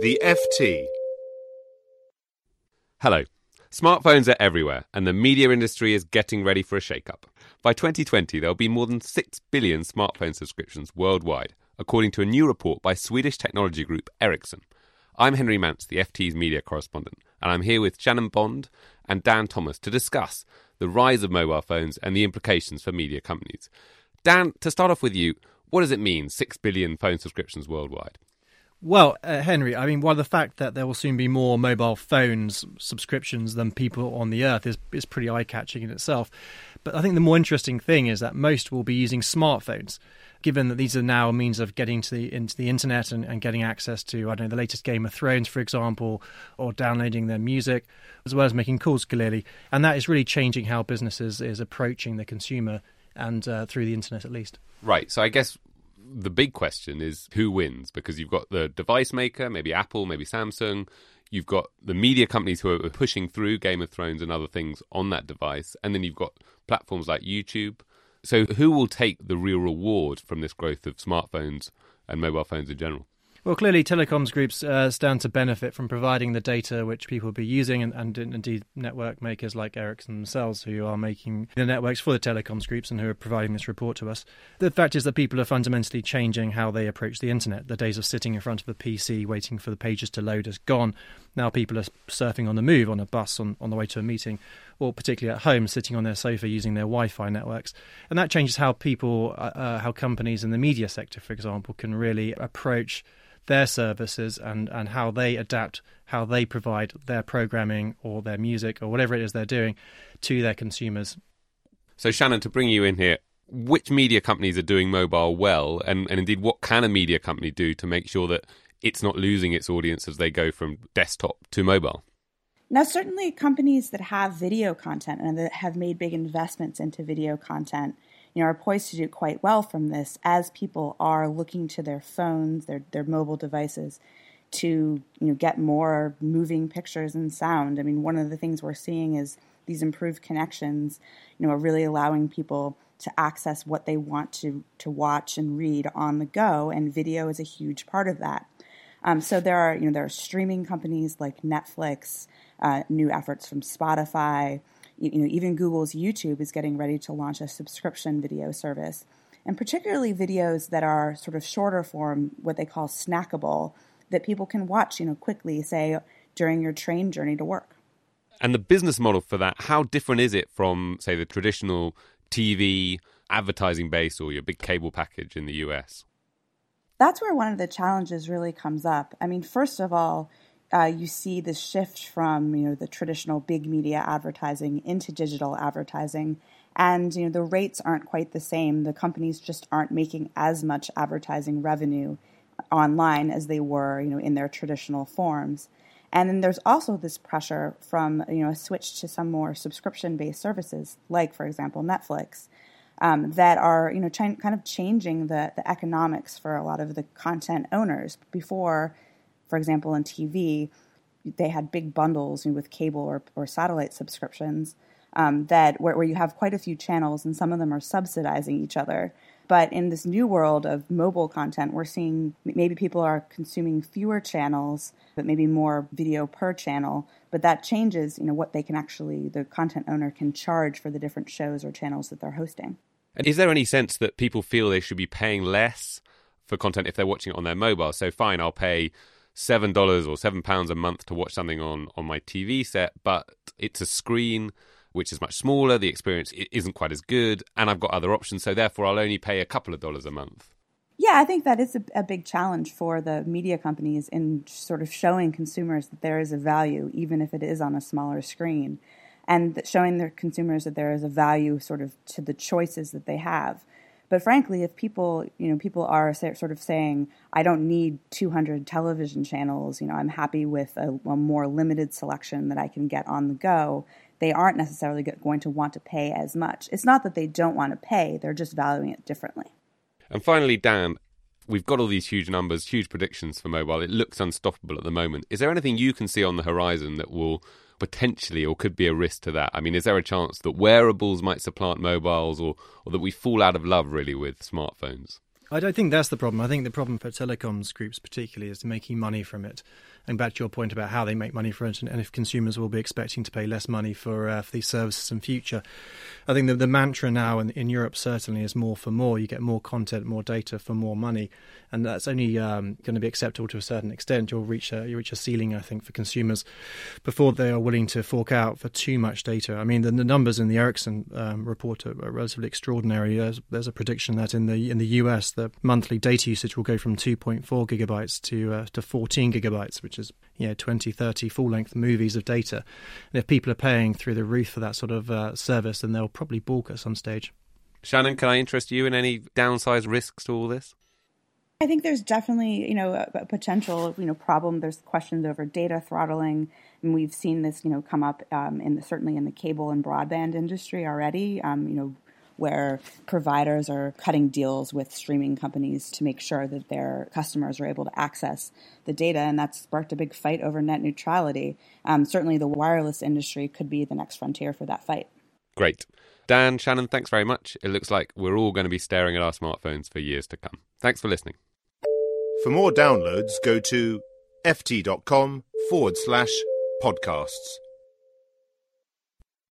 The FT. Hello. Smartphones are everywhere, and the media industry is getting ready for a shake-up. By 2020, there'll be more than 6 billion smartphone subscriptions worldwide, according to a new report by Swedish technology group Ericsson. I'm Henry Mance, the FT's media correspondent, and I'm here with Shannon Bond and Dan Thomas to discuss the rise of mobile phones and the implications for media companies. Dan, to start off with you, what does it mean, 6 billion phone subscriptions worldwide? Well, uh, Henry, I mean, while the fact that there will soon be more mobile phones subscriptions than people on the earth is, is pretty eye catching in itself. But I think the more interesting thing is that most will be using smartphones, given that these are now a means of getting to the into the internet and, and getting access to, I don't know, the latest Game of Thrones, for example, or downloading their music, as well as making calls clearly. And that is really changing how businesses is approaching the consumer and uh, through the internet at least. Right. So I guess the big question is who wins because you've got the device maker, maybe Apple, maybe Samsung. You've got the media companies who are pushing through Game of Thrones and other things on that device. And then you've got platforms like YouTube. So, who will take the real reward from this growth of smartphones and mobile phones in general? Well, clearly, telecoms groups uh, stand to benefit from providing the data which people will be using, and, and indeed network makers like Ericsson themselves, who are making the networks for the telecoms groups and who are providing this report to us. The fact is that people are fundamentally changing how they approach the internet. The days of sitting in front of a PC waiting for the pages to load is gone. Now people are surfing on the move, on a bus, on, on the way to a meeting, or particularly at home, sitting on their sofa using their Wi-Fi networks, and that changes how people, uh, uh how companies in the media sector, for example, can really approach their services and, and how they adapt, how they provide their programming or their music or whatever it is they're doing to their consumers. So, Shannon, to bring you in here, which media companies are doing mobile well, and, and indeed, what can a media company do to make sure that it's not losing its audience as they go from desktop to mobile? Now, certainly companies that have video content and that have made big investments into video content you know, are poised to do quite well from this as people are looking to their phones, their their mobile devices to you know get more moving pictures and sound. I mean, one of the things we're seeing is these improved connections, you know, are really allowing people to access what they want to to watch and read on the go, and video is a huge part of that. Um, so there are you know there are streaming companies like Netflix, uh, new efforts from Spotify you know, even Google's YouTube is getting ready to launch a subscription video service. And particularly videos that are sort of shorter form, what they call snackable, that people can watch, you know, quickly, say during your train journey to work. And the business model for that, how different is it from, say, the traditional TV advertising base or your big cable package in the US? That's where one of the challenges really comes up. I mean, first of all, uh, you see the shift from you know the traditional big media advertising into digital advertising, and you know the rates aren't quite the same. The companies just aren't making as much advertising revenue online as they were you know in their traditional forms. And then there's also this pressure from you know a switch to some more subscription-based services, like for example Netflix, um, that are you know ch- kind of changing the the economics for a lot of the content owners. Before for example, in TV, they had big bundles with cable or, or satellite subscriptions um, that where, where you have quite a few channels and some of them are subsidizing each other. But in this new world of mobile content, we're seeing maybe people are consuming fewer channels, but maybe more video per channel. But that changes, you know, what they can actually, the content owner can charge for the different shows or channels that they're hosting. And is there any sense that people feel they should be paying less for content if they're watching it on their mobile? So fine, I'll pay seven dollars or seven pounds a month to watch something on on my TV set, but it's a screen which is much smaller. The experience isn't quite as good, and I've got other options, so therefore I'll only pay a couple of dollars a month. Yeah, I think that is a, a, big challenge for the media companies in sort of showing consumers that there is a value, even if it is on a smaller screen, and showing their consumers that there is a value sort of to the choices that they have. But frankly, if people, you know, people are sort of saying, I don't need 200 television channels, you know, I'm happy with a, a more limited selection that I can get on the go, they aren't necessarily going to want to pay as much. It's not that they don't want to pay, they're just valuing it differently. And finally, Dan, we've got all these huge numbers, huge predictions for mobile. It looks unstoppable at the moment. Is there anything you can see on the horizon that will potentially or could be a risk to that? I mean, is there a chance that wearables might supplant mobiles or, or that we fall out of love really with smartphones? I don't think that's the problem. I think the problem for telecoms groups, particularly, is making money from it. And back to your point about how they make money from it, and, if consumers will be expecting to pay less money for uh, for these services in future. I think the, the mantra now in, in Europe certainly is more for more. You get more content, more data for more money, and that's only um, going to be acceptable to a certain extent. You'll reach a you reach a ceiling, I think, for consumers before they are willing to fork out for too much data. I mean, the, the numbers in the Ericsson um, report are, are, relatively extraordinary. There's, there's, a prediction that in the in the US, the monthly data usage will go from 2.4 gigabytes to uh, to 14 gigabytes, which is you know 20, 30 full length movies of data. And if people are paying through the roof for that sort of uh, service, then they'll probably balk at some stage. Shannon, can I interest you in any downside risks to all this? I think there's definitely, you know, a, a, potential, you know, problem. There's questions over data throttling, and we've seen this, you know, come up um, in the, certainly in the cable and broadband industry already. Um, you know, where providers are cutting deals with streaming companies to make sure that their customers are able to access the data, and that sparked a big fight over net neutrality. Um, certainly, the wireless industry could be the next frontier for that fight. Great. Dan, Shannon, thanks very much. It looks like we're all going to be staring at our smartphones for years to come. Thanks for listening. For more downloads, go to ft.com forward slash podcasts.